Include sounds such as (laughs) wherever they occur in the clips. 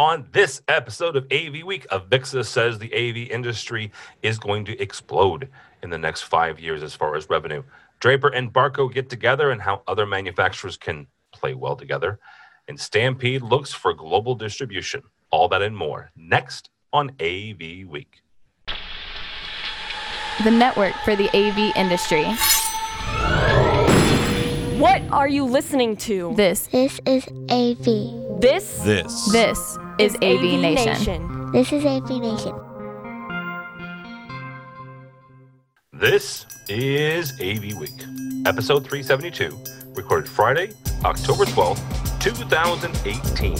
On this episode of AV Week, Avixa says the AV industry is going to explode in the next five years as far as revenue. Draper and Barco get together and how other manufacturers can play well together. And Stampede looks for global distribution. All that and more next on AV Week. The network for the AV industry. What are you listening to? This This is AV. This This. this is AV, Nation. This is AV Nation. This is AV Week, episode 372, recorded Friday, October 12th, 2018.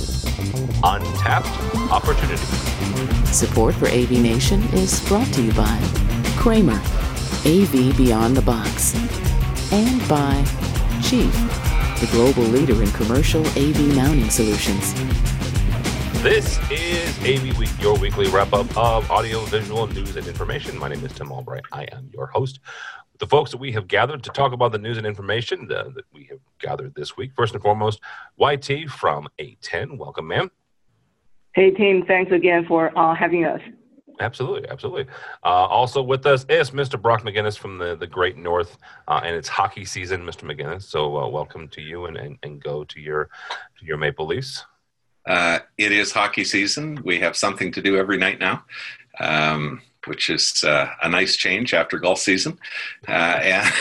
Untapped Opportunity. Support for AV Nation is brought to you by Kramer, AV Beyond the Box, and by Chief, the global leader in commercial AV mounting solutions. This is AV Week, your weekly wrap up of audio, visual, news, and information. My name is Tim Albright. I am your host. The folks that we have gathered to talk about the news and information that we have gathered this week. First and foremost, YT from ATEN. Welcome, ma'am. Hey, team, thanks again for uh, having us. Absolutely, absolutely. Uh, also with us is Mr. Brock McGinnis from the, the Great North, uh, and it's hockey season, Mr. McGinnis. So uh, welcome to you, and, and, and go to your to your Maple Leafs. Uh, it is hockey season. We have something to do every night now, um, which is uh, a nice change after golf season. Uh, and,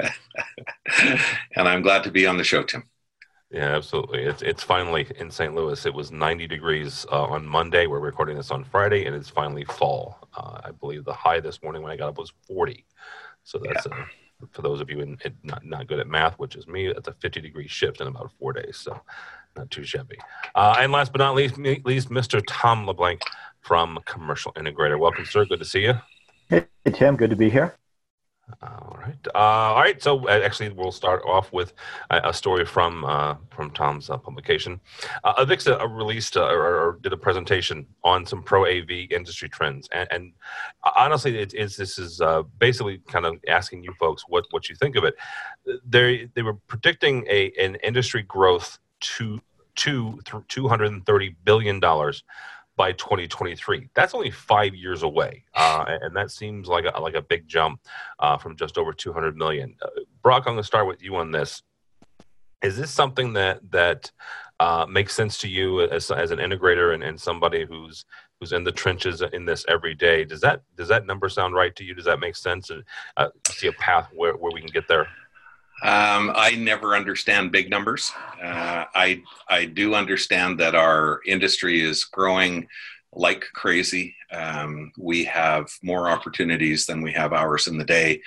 (laughs) and I'm glad to be on the show, Tim. Yeah, absolutely. It's it's finally in St. Louis. It was 90 degrees uh, on Monday. We're recording this on Friday, and it's finally fall. Uh, I believe the high this morning when I got up was 40. So that's uh, for those of you in, in not not good at math, which is me. That's a 50 degree shift in about four days. So not too shabby. Uh, and last but not least, me- least, Mr. Tom LeBlanc from Commercial Integrator. Welcome, sir. Good to see you. Hey, Tim, good to be here. All right. Uh, all right. So uh, actually, we'll start off with a, a story from uh, from Tom's uh, publication. Uh, Avixa uh, released or, or did a presentation on some pro AV industry trends, and, and honestly, it is this is basically kind of asking you folks what what you think of it. They they were predicting a an industry growth to to two hundred and thirty billion dollars by 2023. That's only five years away, uh, (sighs) and that seems like a, like a big jump uh, from just over 200 million. Uh, Brock, I'm going to start with you on this. Is this something that that uh, makes sense to you as, as an integrator and, and somebody who's who's in the trenches in this every day? Does that does that number sound right to you? Does that make sense? And uh, see a path where, where we can get there? Um, I never understand big numbers. Uh, I I do understand that our industry is growing like crazy. Um, we have more opportunities than we have hours in the day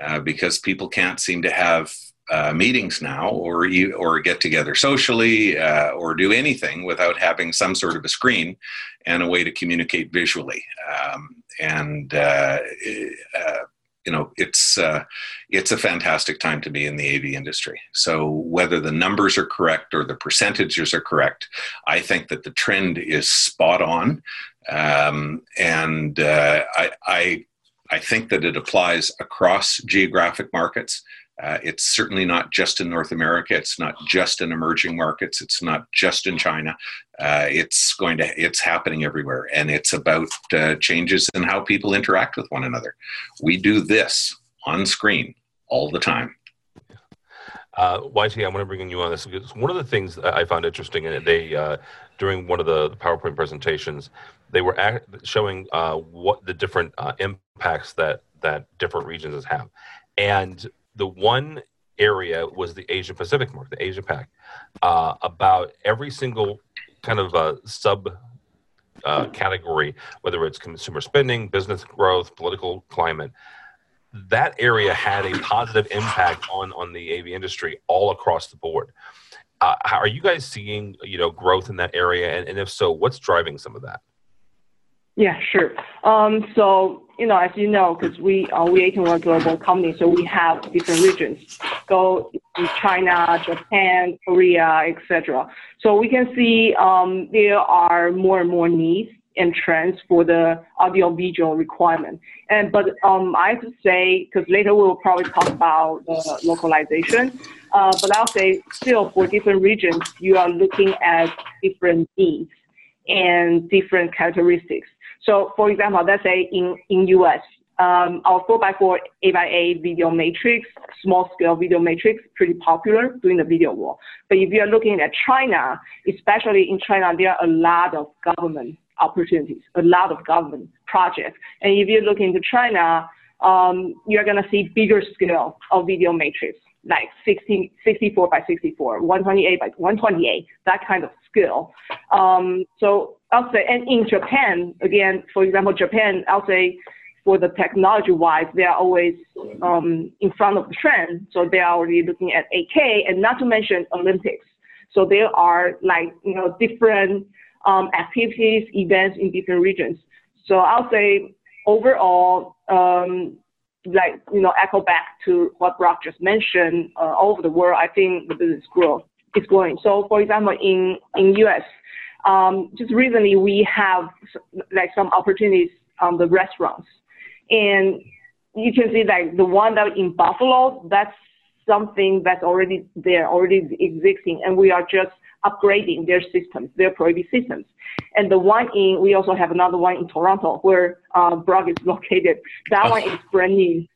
uh, because people can't seem to have uh, meetings now or or get together socially uh, or do anything without having some sort of a screen and a way to communicate visually. Um, and uh, uh, you know it's uh, it's a fantastic time to be in the AV industry. So whether the numbers are correct or the percentages are correct, I think that the trend is spot on, um, and uh, I, I I think that it applies across geographic markets. Uh, it's certainly not just in North America. It's not just in emerging markets. It's not just in China. Uh, it's going to. It's happening everywhere, and it's about uh, changes in how people interact with one another. We do this on screen all the time. Uh, YT, I want to bring in you on this because one of the things I found interesting, and they uh, during one of the PowerPoint presentations, they were act- showing uh, what the different uh, impacts that that different regions have, and the one area was the Asia Pacific market, the Asia Pac. Uh, about every single kind of uh, sub uh, category, whether it's consumer spending, business growth, political climate, that area had a positive impact on on the AV industry all across the board. Uh, are you guys seeing you know growth in that area, and, and if so, what's driving some of that? Yeah, sure. Um, so, you know, as you know, because we uh, we are a global company, so we have different regions. Go in China, Japan, Korea, etc. So we can see um, there are more and more needs and trends for the audiovisual requirement. And but um, I have to say, because later we will probably talk about the localization. Uh, but I'll say still for different regions, you are looking at different needs and different characteristics. So, for example, let's say in in US, um, our 4x4 8x8 video matrix, small scale video matrix, pretty popular during the video war. But if you're looking at China, especially in China, there are a lot of government opportunities, a lot of government projects. And if you look into China, um, you're going to see bigger scale of video matrix, like 60, 64 by 64, 128 by 128, that kind of scale. Um, so I'll say, and in Japan, again, for example, Japan, I'll say for the technology wise, they are always um, in front of the trend. So they are already looking at 8K and not to mention Olympics. So there are like, you know, different um, activities, events in different regions. So I'll say overall, um, like, you know, echo back to what Brock just mentioned, uh, all over the world, I think the business growth is growing. So for example, in, in US, um, just recently we have like some opportunities on the restaurants. And you can see like the one that in Buffalo, that's something that's already there, already existing, and we are just upgrading their systems, their Pro-AV systems. And the one in, we also have another one in Toronto where uh, Brock is (laughs) located. That one is brand new.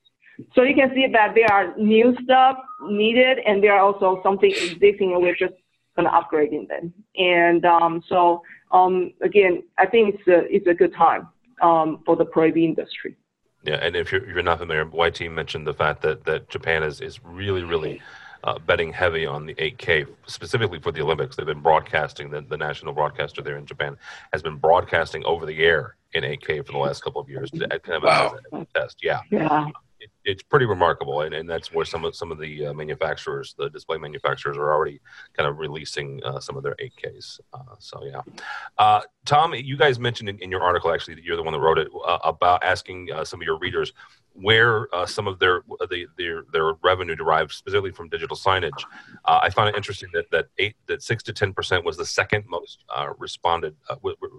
So you can see that there are new stuff needed, and there are also something existing, and we're just going to upgrading them. And um, so um, again, I think it's a it's a good time um, for the Pro-AV industry. Yeah, and if you're, you're not familiar, YT mentioned the fact that, that Japan is, is really, really uh, betting heavy on the 8K, specifically for the Olympics. They've been broadcasting, the, the national broadcaster there in Japan has been broadcasting over the air in 8K for the last couple of years. Kind of wow. a test, yeah. Yeah it, it's pretty remarkable, and, and that's where some of some of the uh, manufacturers, the display manufacturers, are already kind of releasing uh, some of their 8Ks. Uh, so yeah, uh, Tom, you guys mentioned in, in, your article actually that you're the one that wrote it uh, about asking uh, some of your readers where uh, some of their, the, their their revenue derives specifically from digital signage. Uh, I found it interesting that that eight that six to ten percent was the second most uh, responded uh,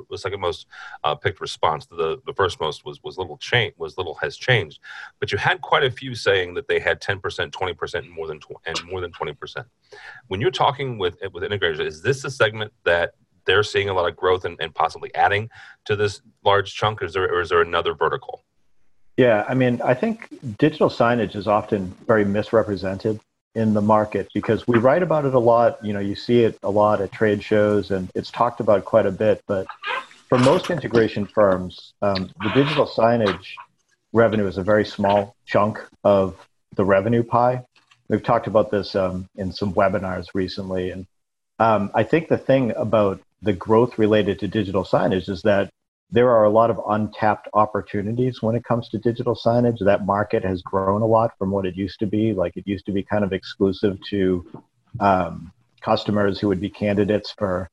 was second most uh, picked response. The the first most was was little change was little has changed, but you had quite a few saying that they had ten percent, twenty percent, more than tw- and more than twenty percent. When you're talking with with integrators, is this a segment that they're seeing a lot of growth and, and possibly adding to this large chunk, or is there, or is there another vertical? Yeah, I mean, I think digital signage is often very misrepresented in the market because we write about it a lot. You know, you see it a lot at trade shows and it's talked about quite a bit. But for most integration firms, um, the digital signage revenue is a very small chunk of the revenue pie. We've talked about this um, in some webinars recently. And um, I think the thing about the growth related to digital signage is that there are a lot of untapped opportunities when it comes to digital signage. That market has grown a lot from what it used to be. Like it used to be kind of exclusive to um, customers who would be candidates for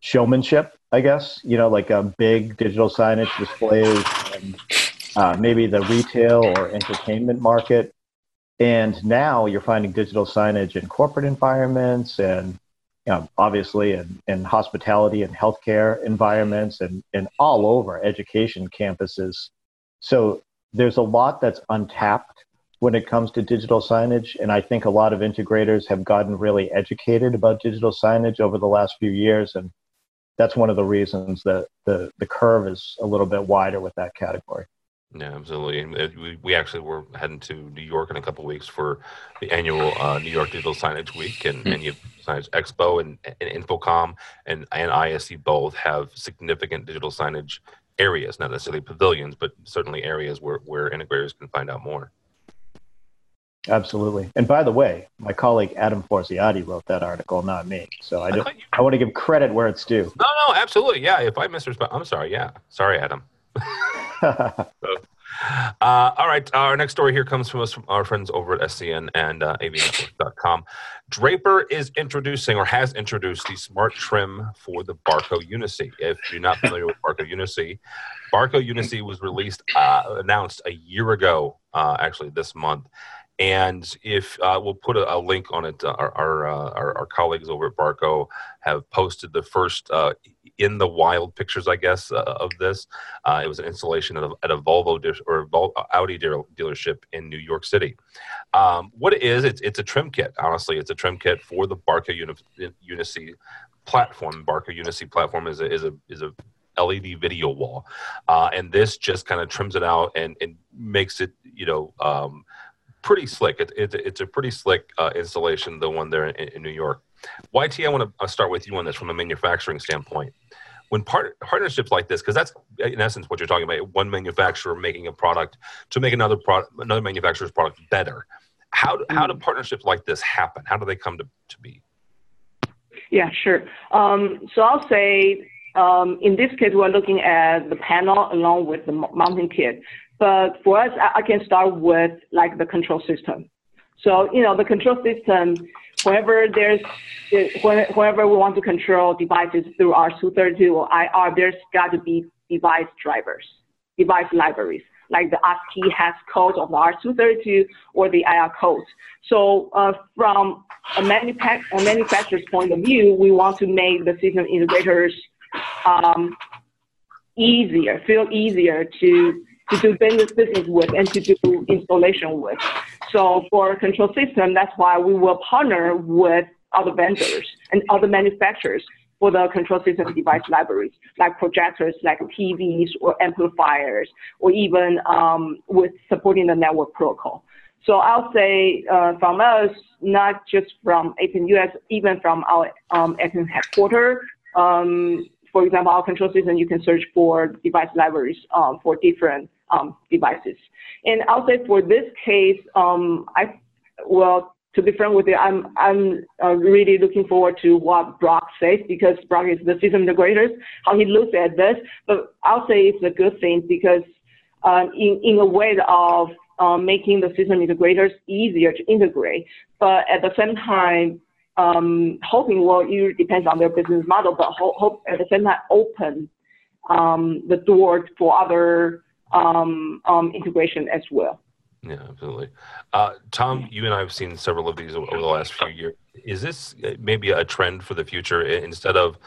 showmanship, I guess, you know, like a big digital signage displays and uh, maybe the retail or entertainment market. And now you're finding digital signage in corporate environments and you know, obviously in, in hospitality and healthcare environments and, and all over education campuses. So there's a lot that's untapped when it comes to digital signage. And I think a lot of integrators have gotten really educated about digital signage over the last few years. And that's one of the reasons that the, the curve is a little bit wider with that category. Yeah, absolutely. And we, we actually were heading to New York in a couple weeks for the annual uh, New York Digital Signage Week, and, mm-hmm. and you Signage Expo and, and Infocom and, and ISE both have significant digital signage areas, not necessarily pavilions, but certainly areas where, where integrators can find out more. Absolutely. And by the way, my colleague Adam Forziati wrote that article, not me. So I, I, I want to give credit where it's due. No, no, absolutely. Yeah. If I misrespect, I'm sorry. Yeah. Sorry, Adam. (laughs) (laughs) uh, all right. Our next story here comes from us from our friends over at SCN and uh, avnetwork.com. Draper is introducing or has introduced the smart trim for the Barco UniSee. If you're not familiar with Barco UniSee, Barco UniSee was released, uh, announced a year ago, uh, actually this month. And if uh, we'll put a, a, link on it, uh, our our, uh, our, our colleagues over at Barco have posted the first uh, in the wild pictures, I guess, uh, of this. Uh, it was an installation at a, at a Volvo di- or Vol- Audi deal- dealership in New York City. Um, what it is, it's, it's a trim kit. Honestly, it's a trim kit for the Barco Uni- UniSee platform, Barco UniSee platform, is a is a is a LED video wall, uh, and this just kind of trims it out and, and makes it you know um, pretty slick. It, it, it's a pretty slick uh, installation, the one there in, in New York. YT, I want to start with you on this from a manufacturing standpoint. When part, partnerships like this, because that's in essence what you're talking about, one manufacturer making a product to make another product, another manufacturer's product better. How how do partnerships like this happen? How do they come to, to be? Yeah, sure. Um, so I'll say um, in this case, we're looking at the panel along with the mounting kit. But for us, I, I can start with like the control system. So, you know, the control system, whenever there's, whenever we want to control devices through R232 or IR, there's got to be device drivers, device libraries, like the ASCII has code of the R232 or the IR code. So uh, from a, manufac- a manufacturer's point of view, we want to make the system integrators um, easier, feel easier to to do business with and to do installation with. So for control system, that's why we will partner with other vendors and other manufacturers for the control system device libraries, like projectors, like TVs or amplifiers, or even um, with supporting the network protocol. So I'll say uh, from us, not just from ATEN US, even from our um, ATEN headquarters, um, for example, our control system, you can search for device libraries um, for different um, devices. And I'll say for this case, um, I well, to be frank with you, I'm I'm uh, really looking forward to what Brock says because Brock is the system integrator, how he looks at this. But I'll say it's a good thing because uh, in in a way of uh, making the system integrators easier to integrate, but at the same time um, hoping well, it depends on their business model, but hope, hope at the same time open um, the door for other um, um, integration as well. Yeah, absolutely. Uh, Tom, you and I have seen several of these over the last few years. Is this uh, maybe a trend for the future? Instead of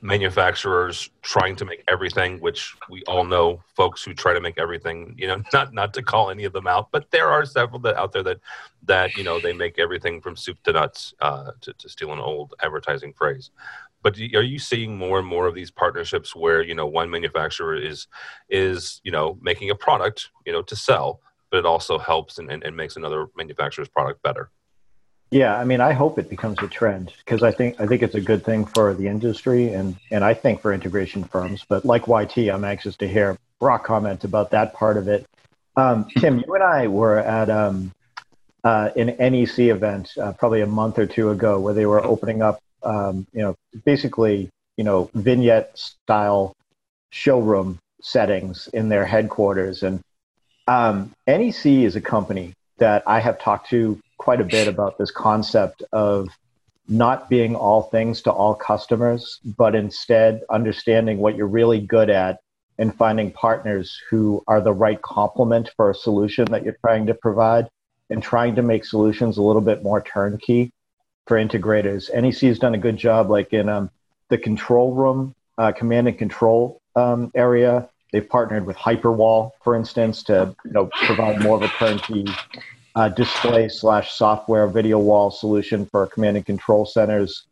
manufacturers trying to make everything, which we all know folks who try to make everything, you know, (laughs) not not to call any of them out, but there are several that out there that that you know they make everything from soup to nuts, uh, to, to steal an old advertising phrase. But are you seeing more and more of these partnerships where you know one manufacturer is is you know making a product you know to sell, but it also helps and, and, and makes another manufacturer's product better? Yeah, I mean, I hope it becomes a trend because I think I think it's a good thing for the industry and and I think for integration firms. But like YT, I'm anxious to hear Brock comment about that part of it. Um, Tim, you and I were at um, uh, an NEC event uh, probably a month or two ago where they were opening up, um, you know, basically, you know, vignette style showroom settings in their headquarters. And um, NEC is a company that I have talked to quite a bit about this concept of not being all things to all customers, but instead understanding what you're really good at and finding partners who are the right complement for a solution that you're trying to provide and trying to make solutions a little bit more turnkey for integrators. NEC has done a good job, like in um, the control room, uh, command and control um, area. They've partnered with Hyperwall, for instance, to you know provide more of a turnkey uh, display slash software video wall solution for command and control centers.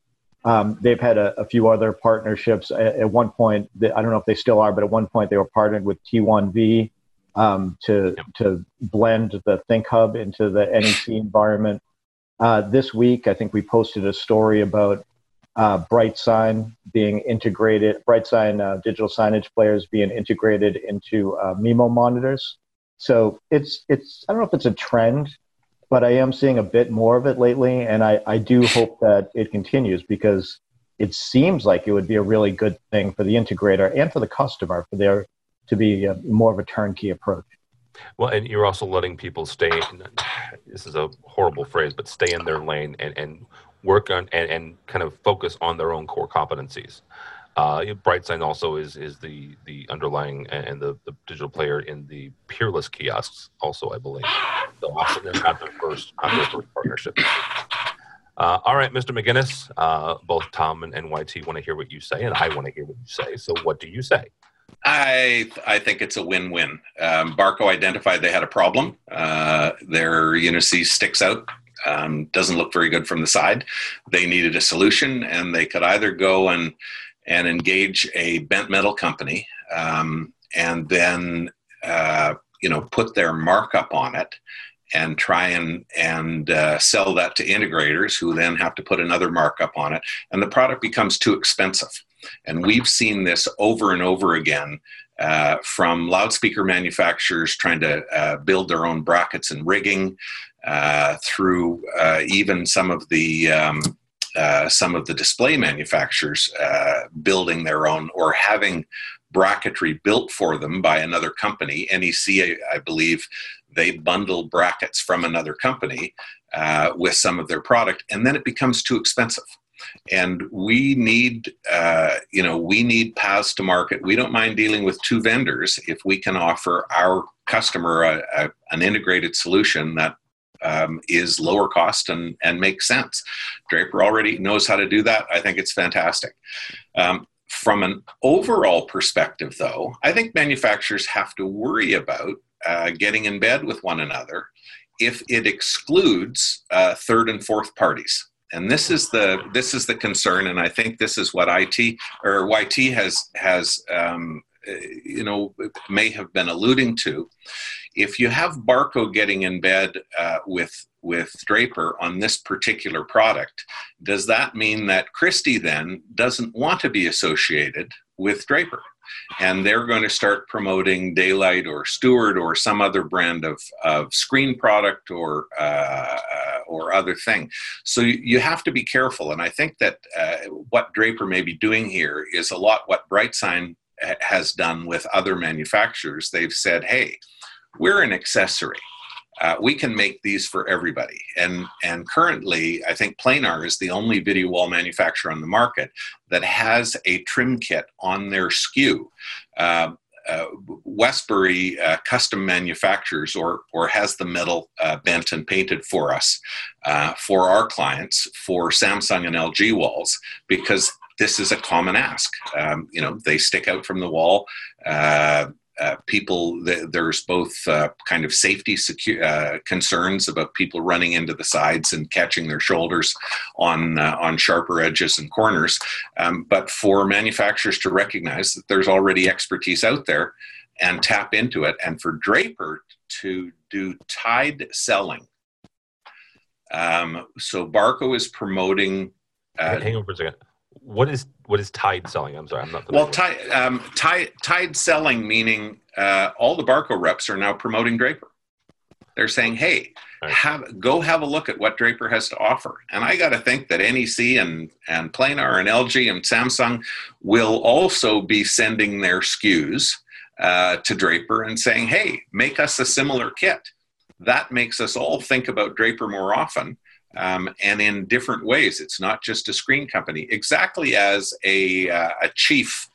Um, they've had a, a, few other partnerships. At, at one point, I don't know if they still are, but at one point they were partnered with T1V um, to to blend the ThinkHub into the NEC environment. Uh, this week, I think we posted a story about uh, BrightSign being integrated, BrightSign uh, digital signage players being integrated into uh, MIMO monitors. So it's it's I don't know if it's a trend, but I am seeing a bit more of it lately, and I, I do hope that it continues because it seems like it would be a really good thing for the integrator and for the customer for there to be a, more of a turnkey approach. Well, and you're also letting people stay. In, this is a horrible phrase, but stay in their lane and, and work on and, and kind of focus on their own core competencies. Uh, BrightSign also is is the the underlying and the, the digital player in the Peerless kiosks, also I believe. So also they're not their first not their first partnership. Uh, all right, Mr. McGinnis, uh, both Tom and, and YT want to hear what you say, and I want to hear what you say. So, what do you say? I I think it's a win-win. Um, Barco identified they had a problem. Uh, their UniSee sticks out um, doesn't look very good from the side. They needed a solution, and they could either go and and engage a bent metal company, um, and then uh, you know put their markup on it, and try and and uh, sell that to integrators, who then have to put another markup on it, and the product becomes too expensive. And we've seen this over and over again uh, from loudspeaker manufacturers trying to uh, build their own brackets and rigging, through uh, even some of the um, uh, some of the display manufacturers uh, building their own or having bracketry built for them by another company. NEC, I, believe, they bundle brackets from another company with some of their product, and then it becomes too expensive and we need uh, you know we need paths to market we don't mind dealing with two vendors if we can offer our customer a, a, an integrated solution that um, is lower cost and, and makes sense. Draper already knows how to do that. I think it's fantastic. Um, from an overall perspective though i think manufacturers have to worry about uh, getting in bed with one another if it excludes uh, third and fourth parties. And this is the this is the concern and i think this is what it or yt has has um, you know may have been alluding to if you have barco getting in bed uh, with with draper on this particular product does that mean that christie then doesn't want to be associated with draper and they're going to start promoting Daylight or Stewart or some other brand of, of screen product or uh, uh, or other thing. So you, have to be careful, and I think that uh, what Draper may be doing here is a lot what BrightSign has done with other manufacturers. They've said, "Hey, we're an accessory." uh, we can make these for everybody. And, and currently, I think Planar is the only video wall manufacturer on the market that has a trim kit on their SKU. Uh, uh, Westbury uh, custom manufactures or, or has the metal uh, bent and painted for us, uh, for our clients, for Samsung and LG walls, because this is a common ask. Um, you know, they stick out from the wall. Uh, uh, people there's both uh, kind of safety secu- uh, concerns about people running into the sides and catching their shoulders on uh, on sharper edges and corners um, but for manufacturers to recognize that there's already expertise out there and tap into it and for draper to do tied selling um, so barco is promoting uh, hang on for a second what is what is tide selling? I'm sorry, I'm not. Well, tide, um, tide tied selling meaning uh, all the Barco reps are now promoting Draper. They're saying, "Hey, right. have go have a look at what Draper has to offer." And I got to think that NEC and and Planar and LG and Samsung will also be sending their SKUs uh, to Draper and saying, "Hey, make us a similar kit." That makes us all think about Draper more often um, and in different ways. It's not just a screen company, exactly as a, uh, a chief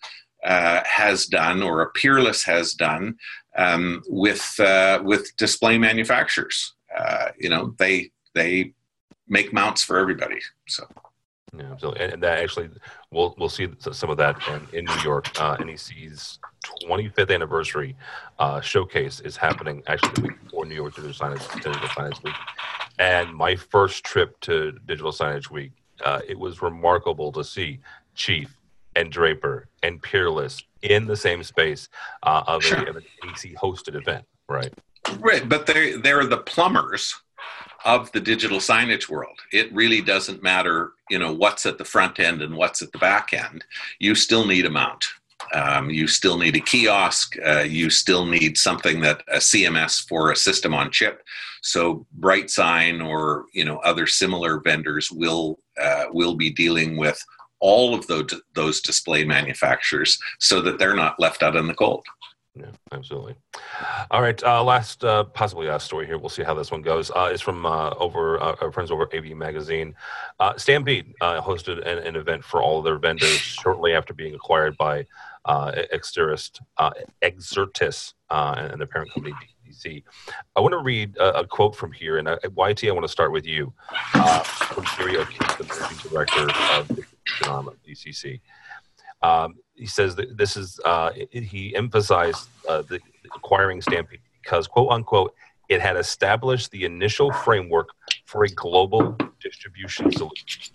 uh, has done or a peerless has done um, with uh, with display manufacturers. Uh, you know, they they make mounts for everybody. So. Yeah, absolutely, and that actually, we'll we'll see some of that in, in New York. Uh, NEC's 25th anniversary uh, showcase is happening actually the week before New York Digital Signage, Digital Signage Week, and my first trip to Digital Signage Week, uh, it was remarkable to see Chief and Draper and Peerless in the same space uh, of, sure. a, of an NEC hosted event, right? Right, but they they're the plumbers of the digital signage world. It really doesn't matter, you know, what's at the front end and what's at the back end. You still need a mount. Um, you still need a kiosk. Uh, you still need something that a CMS for a system on chip. So BrightSign or you know other similar vendors will uh, will be dealing with all of those those display manufacturers so that they're not left out in the cold. Yeah, absolutely. All right, uh, last uh, possibly last story here. We'll see how this one goes. Uh, is from uh, over uh, our friends over AV Magazine. Uh, Stampede uh, hosted an, an, event for all of their vendors shortly after being acquired by uh, Exterist, Exertis, and the parent company DCC. I want to read a, a quote from here, and YT, I want to start with you, from Gary O'Keefe, the managing director of DCC. Um, he says that this is uh, he emphasized uh, the acquiring Stampede because quote unquote it had established the initial framework for a global distribution solution.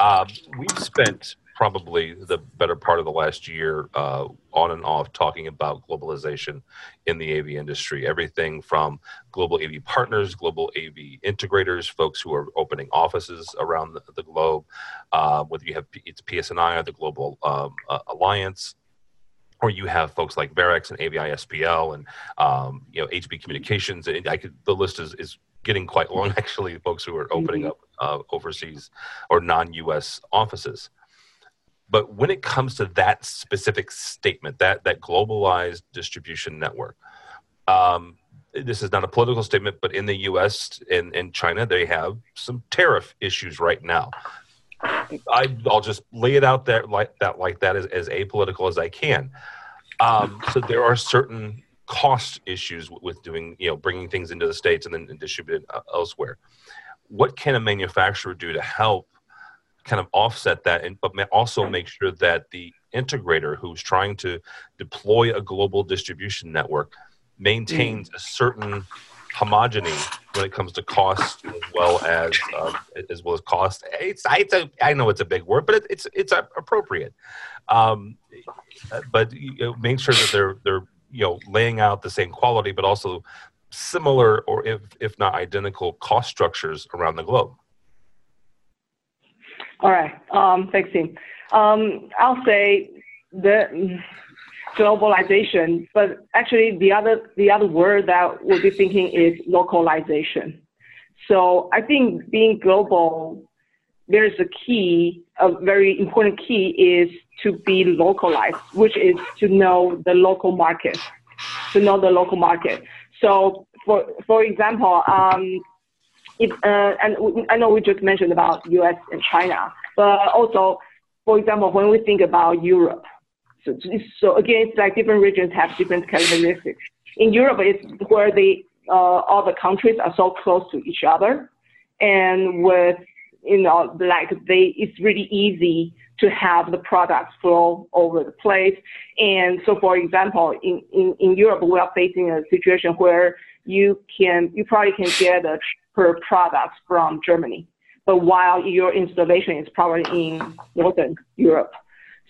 Um, we've spent probably the better part of the last year uh, on and off talking about globalization in the AV industry. Everything from global AV partners, global AV integrators, folks who are opening offices around the, the globe, uh, whether you have it's PSNI or the Global um, uh, Alliance, or you have folks like Varex and AVI SPL and um, you know HB Communications. And I could the list is is getting quite long (laughs) actually. Folks who are opening mm-hmm. up uh, overseas or non-U.S. offices. But when it comes to that specific statement, that that globalized distribution network, um, this is not a political statement, but in the U.S. and, and China, they have some tariff issues right now. I, will just lay it out there like that, like that, as, as apolitical as I can. Um, so there are certain cost issues with doing, you know, bringing things into the states and then distributed uh, elsewhere. What can a manufacturer do to help kind of offset that, and but also make sure that the integrator who's trying to deploy a global distribution network maintains a certain homogeny when it comes to cost as well as uh, as well as cost. It's, it's a, I know it's a big word, but it, it's it's appropriate. Um, but you know, make sure that they're they're you know laying out the same quality, but also similar or if if not identical cost structures around the globe. All right. Um, thanks, Tim. Um, I'll say the globalization, but actually the other the other word that we'll be thinking is localization. So I think being global, there's a key, a very important key is to be localized, which is to know the local market, to know the local market. So for for example, um, if, uh, and we, I know we just mentioned about U.S. and China, but also, for example, when we think about Europe, so, so again, it's like different regions have different characteristics. In Europe, it's where the uh, all the countries are so close to each other, and with you know, like they, it's really easy to have the products flow over the place. And so, for example, in, in, in Europe, we are facing a situation where you can, you probably can get a per product from Germany. But while your installation is probably in Northern Europe.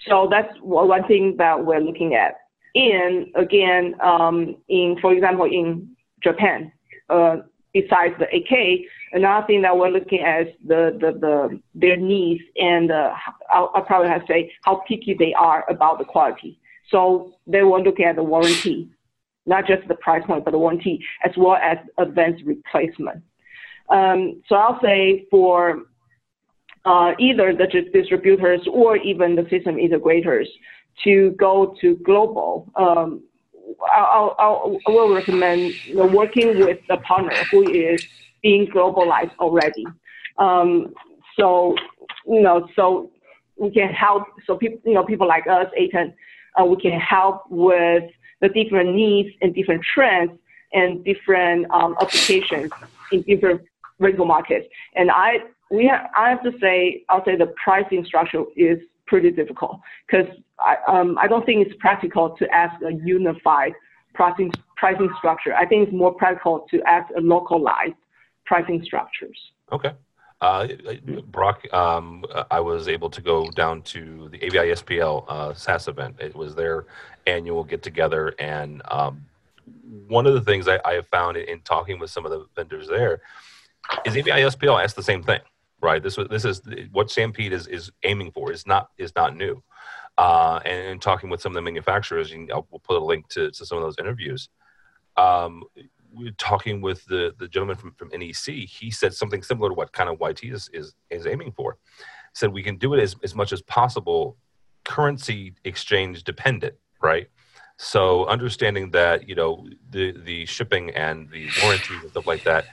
So that's one thing that we're looking at. And again, um, in, for example, in Japan, uh, besides the 8K, another thing that we're looking at is the, the, the their needs and uh, I'll, I'll, probably have to say how picky they are about the quality. So they will look at the warranty, not just the price point, but the warranty as well as advanced replacement. Um, so I'll say for uh, either the distributors or even the system integrators to go to global. Um, I'll, I'll, I will recommend you know, working with a partner who is being globalized already. Um, so you know, so we can help. So people, you know, people like us, ATEN, uh, we can help with the different needs and different trends and different um, applications in different rental markets. And I we have, I have to say I'll say the pricing structure is pretty difficult because I um, I don't think it's practical to ask a unified pricing pricing structure. I think it's more practical to ask a localized pricing structures. Okay. Uh, Brock, um, I was able to go down to the AVI SPL uh, SaaS event. It was their annual get together, and um, one of the things I, I have found in, in talking with some of the vendors there is AVI SPL asked the same thing, right? This this is what Stampede is is aiming for. is not is not new. Uh, and, and, talking with some of the manufacturers, and I'll, we'll put a link to, to some of those interviews. Um, talking with the, the gentleman from, from NEC. He said something similar to what kind of YT is, is, is aiming for. Said we can do it as, as much as possible currency exchange dependent, right? So understanding that you know the the shipping and the warranties and stuff like that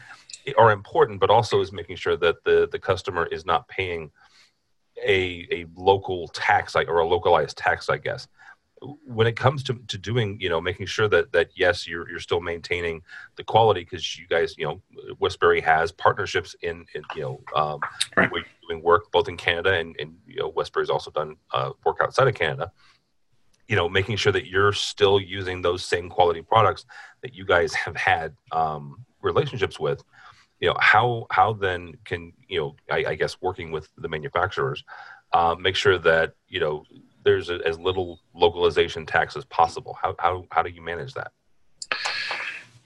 are important, but also is making sure that the the customer is not paying a a local tax or a localized tax, I guess. When it comes to, to doing, you know, making sure that that yes, you're you're still maintaining the quality because you guys, you know, Westbury has partnerships in, in you know, um, right. doing work both in Canada and, and you know, Westbury's also done uh, work outside of Canada you know making sure that you're still using those same quality products that you guys have had um, relationships with you know how how then can you know I, I guess working with the manufacturers uh, make sure that you know there's a, as little localization tax as possible. How how how do you manage that?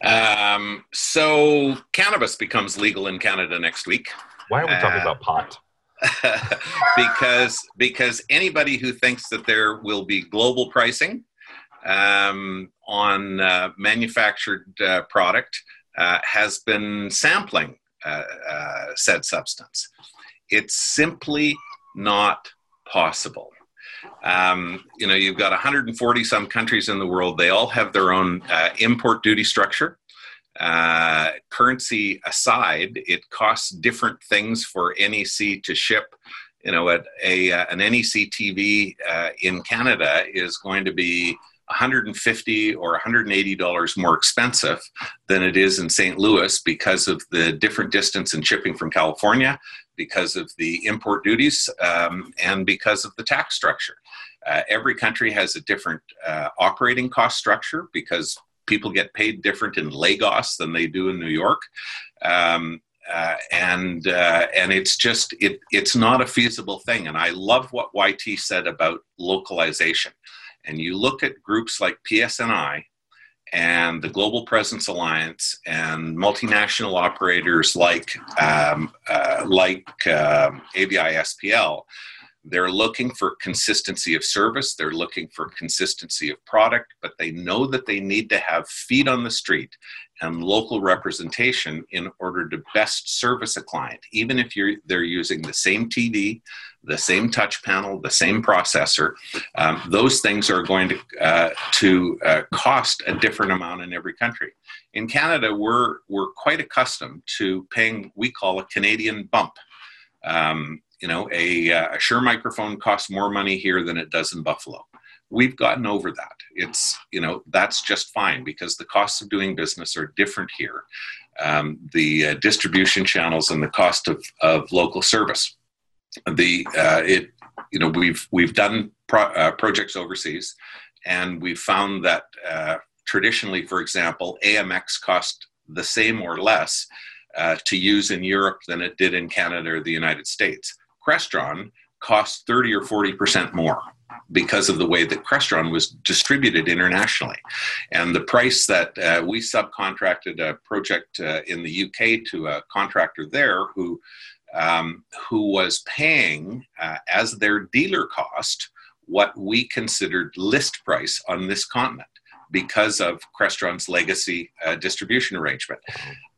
Um, so cannabis becomes legal in Canada next week. Why are we talking uh, about pot? (laughs) because because anybody who thinks that there will be global pricing um, on uh, manufactured uh, product uh, has been sampling uh, uh, said substance. It's simply not possible. Um, you know, you've got 140 some countries in the world. They all have their own uh, import duty structure. Uh, currency aside, it costs different things for NEC to ship. You know, at a uh, an NEC TV uh, in Canada is going to be 150 or 180 dollars more expensive than it is in St. Louis because of the different distance in shipping from California, because of the import duties, um, and because of the tax structure. Uh, every country has a different uh, operating cost structure because people get paid different in Lagos than they do in New York. Um, uh, and uh, and it's just it it's not a feasible thing. And I love what YT said about localization and you look at groups like PSNI and the Global Presence Alliance and multinational operators like um, uh, like uh, AVI SPL, they're looking for consistency of service. They're looking for consistency of product, but they know that they need to have feet on the street and local representation in order to best service a client, even if you're they're using the same TV, the same touch panel, the same processor. Um, those things are going to uh, to uh, cost a different amount in every country. In Canada, we're we're quite accustomed to paying we call a Canadian bump. Um, you know, a, uh, a Shure microphone costs more money here than it does in Buffalo we've gotten over that it's you know that's just fine because the costs of doing business are different here um, the uh, distribution channels and the cost of, of local service the uh, it you know we've we've done pro- uh, projects overseas and we've found that uh, traditionally for example amx cost the same or less uh, to use in europe than it did in canada or the united states crestron cost 30 or 40 percent more because of the way that Crestron was distributed internationally. And the price that uh, we subcontracted a project uh, in the UK to a contractor there who, um, who was paying uh, as their dealer cost what we considered list price on this continent because of Crestron's legacy uh, distribution arrangement.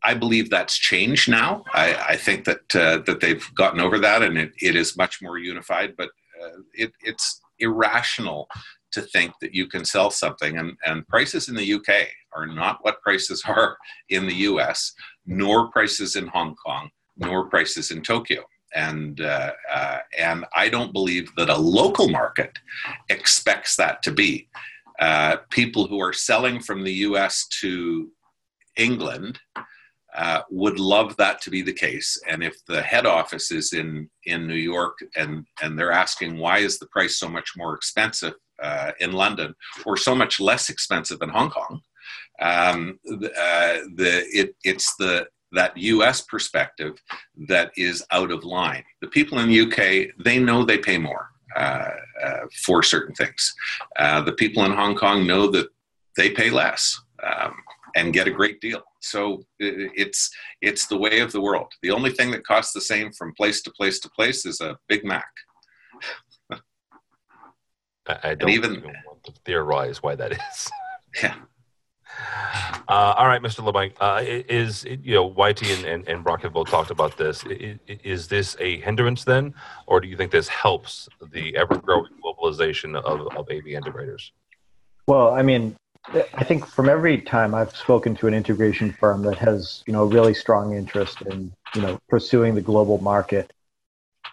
I believe that's changed now. I, I think that uh, that they've gotten over that, and it, it is much more unified. But uh, it, it's irrational to think that you can sell something. And, and prices in the UK are not what prices are in the US, nor prices in Hong Kong, nor prices in Tokyo. And uh, uh, and I don't believe that a local market expects that to be. Uh, people who are selling from the U.S. to England uh, would love that to be the case. And if the head office is in in New York and and they're asking why is the price so much more expensive uh, in London or so much less expensive in Hong Kong, um, uh, the it it's the that U.S. perspective that is out of line. The people in the UK they know they pay more uh, uh, for certain things. Uh, the people in Hong Kong know that they pay less. Um, and get a great deal. So it's it's the way of the world. The only thing that costs the same from place to place to place is a Big Mac. (laughs) I don't even, even, want to theorize why that is. Yeah. Uh, all right, Mr. LeBlanc, uh, is you know YT and, and, and Brock have both talked about this. Is, is, this a hindrance then, or do you think this helps the ever-growing globalization of, of AV integrators? Well, I mean, I think from every time I've spoken to an integration firm that has, you know, a really strong interest in, you know, pursuing the global market,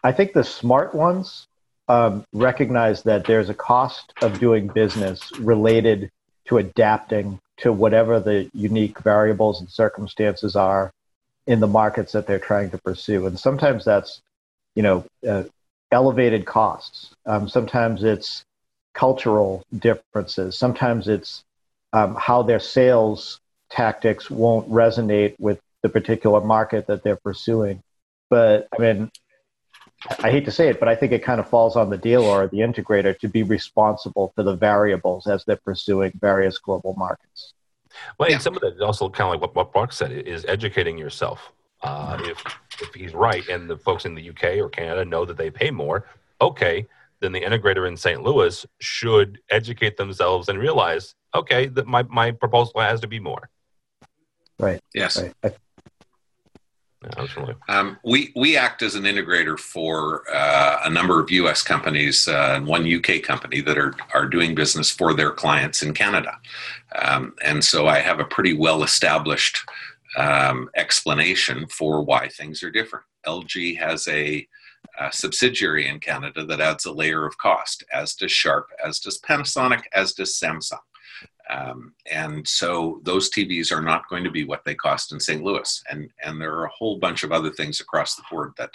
I think the smart ones um, recognize that there's a cost of doing business related to adapting to whatever the unique variables and circumstances are in the markets that they're trying to pursue. And sometimes that's, you know, uh, elevated costs. Um, sometimes it's cultural differences. Sometimes it's um, how their sales tactics won't resonate with the particular market that they're pursuing. But I mean, I hate to say it, but I think it kind of falls on the dealer or the integrator to be responsible for the variables as they're pursuing various global markets. Well, and some of that also kind of like what, what Mark said is educating yourself. Uh, if if he's right, and the folks in the UK or Canada know that they pay more, okay, then the integrator in St. Louis should educate themselves and realize, okay, that my my proposal has to be more. Right. Yes. Right. Absolutely. Um, we we act as an integrator for uh, a number of U.S. companies uh, and one UK company that are are doing business for their clients in Canada, um, and so I have a pretty well established um, explanation for why things are different. LG has a, a, subsidiary in Canada that adds a layer of cost, as does Sharp, as does Panasonic, as does Samsung. Um, and so those TVs are not going to be what they cost in St. Louis. And, and there are a whole bunch of other things across the board that,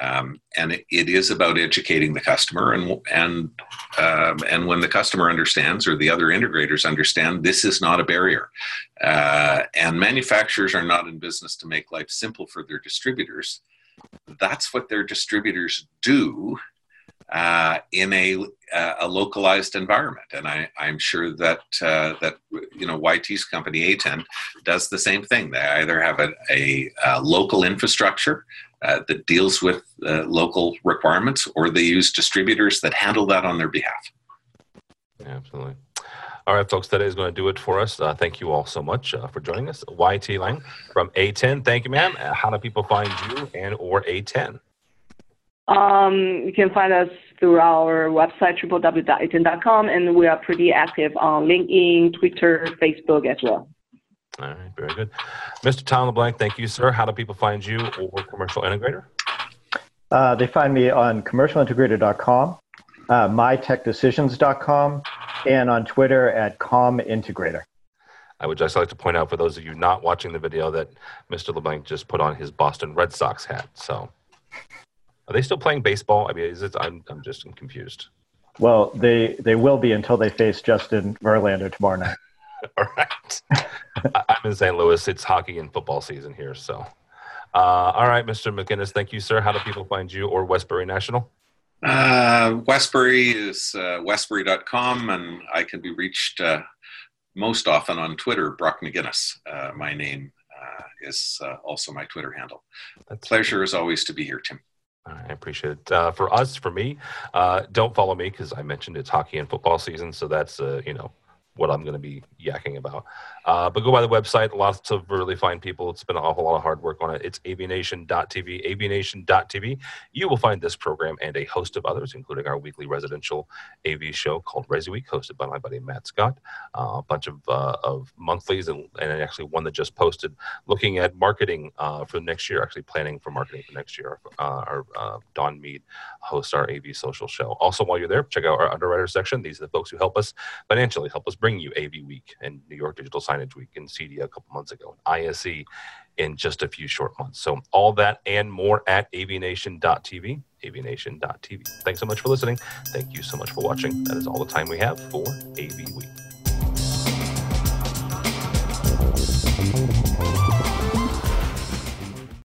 um, and it, it is about educating the customer. And, and, um, and when the customer understands or the other integrators understand, this is not a barrier. Uh, and manufacturers are not in business to make life simple for their distributors. That's what their distributors do uh, in a, uh, a localized environment. And I, am sure that uh, that you know YT's company ATEN does the same thing. They either have a, a, a local infrastructure uh, that deals with uh, local requirements, or they use distributors that handle that on their behalf. Absolutely. All right, folks, that is going to do it for us. Uh, thank you all so much uh, for joining us. YT Lang from ATEN. Thank you, ma'am. Uh, how do people find you and or ATEN? Um, you can find us through our website, www.aten.com, and we are pretty active on LinkedIn, Twitter, Facebook as well. All right, very good. Mr. Tom LeBlanc, thank you, sir. How do people find you or Commercial Integrator? Uh, they find me on commercialintegrator.com, uh, mytechdecisions.com, and on Twitter at comintegrator. I would just like to point out for those of you not watching the video that Mr. LeBlanc just put on his Boston Red Sox hat. So are they still playing baseball? I mean, is it? I'm I'm just I'm confused. Well, they they will be until they face Justin Verlander tomorrow night. (laughs) all right. I'm in St. Louis. It's hockey and football season here. So, uh, all right, Mr. McGinnis, thank you, sir. How do people find you or Westbury National? Uh, Westbury is uh, westbury.com, and I can be reached uh, most often on Twitter, Brock McGinnis. Uh, my name uh, is uh, also my Twitter handle. That's Pleasure as always to be here, Tim. I appreciate it. Uh, for us, for me, uh, don't follow me because I mentioned it's hockey and football season, so that's uh, you know what I'm going to be yakking about. Uh, but go by the website. Lots of really fine people. It's been a whole lot of hard work on it. It's avnation.tv, avnation.tv. You will find this program and a host of others, including our weekly residential AV show called Resi Week, hosted by my buddy Matt Scott. Uh, a bunch of, uh, of monthlies and, and actually one that just posted looking at marketing uh, for next year, actually planning for marketing for next year. Uh, our uh, Don Mead hosts our AV social show. Also, while you're there, check out our underwriter section. These are the folks who help us financially, help us bring you AV Week and New York Digital Signage Week and CEDIA a couple months ago, and ISE in just a few short months. So all that and more at avnation.tv, avnation.tv. Thanks so much for listening. Thank you so much for watching. That is all the time we have for AV Week.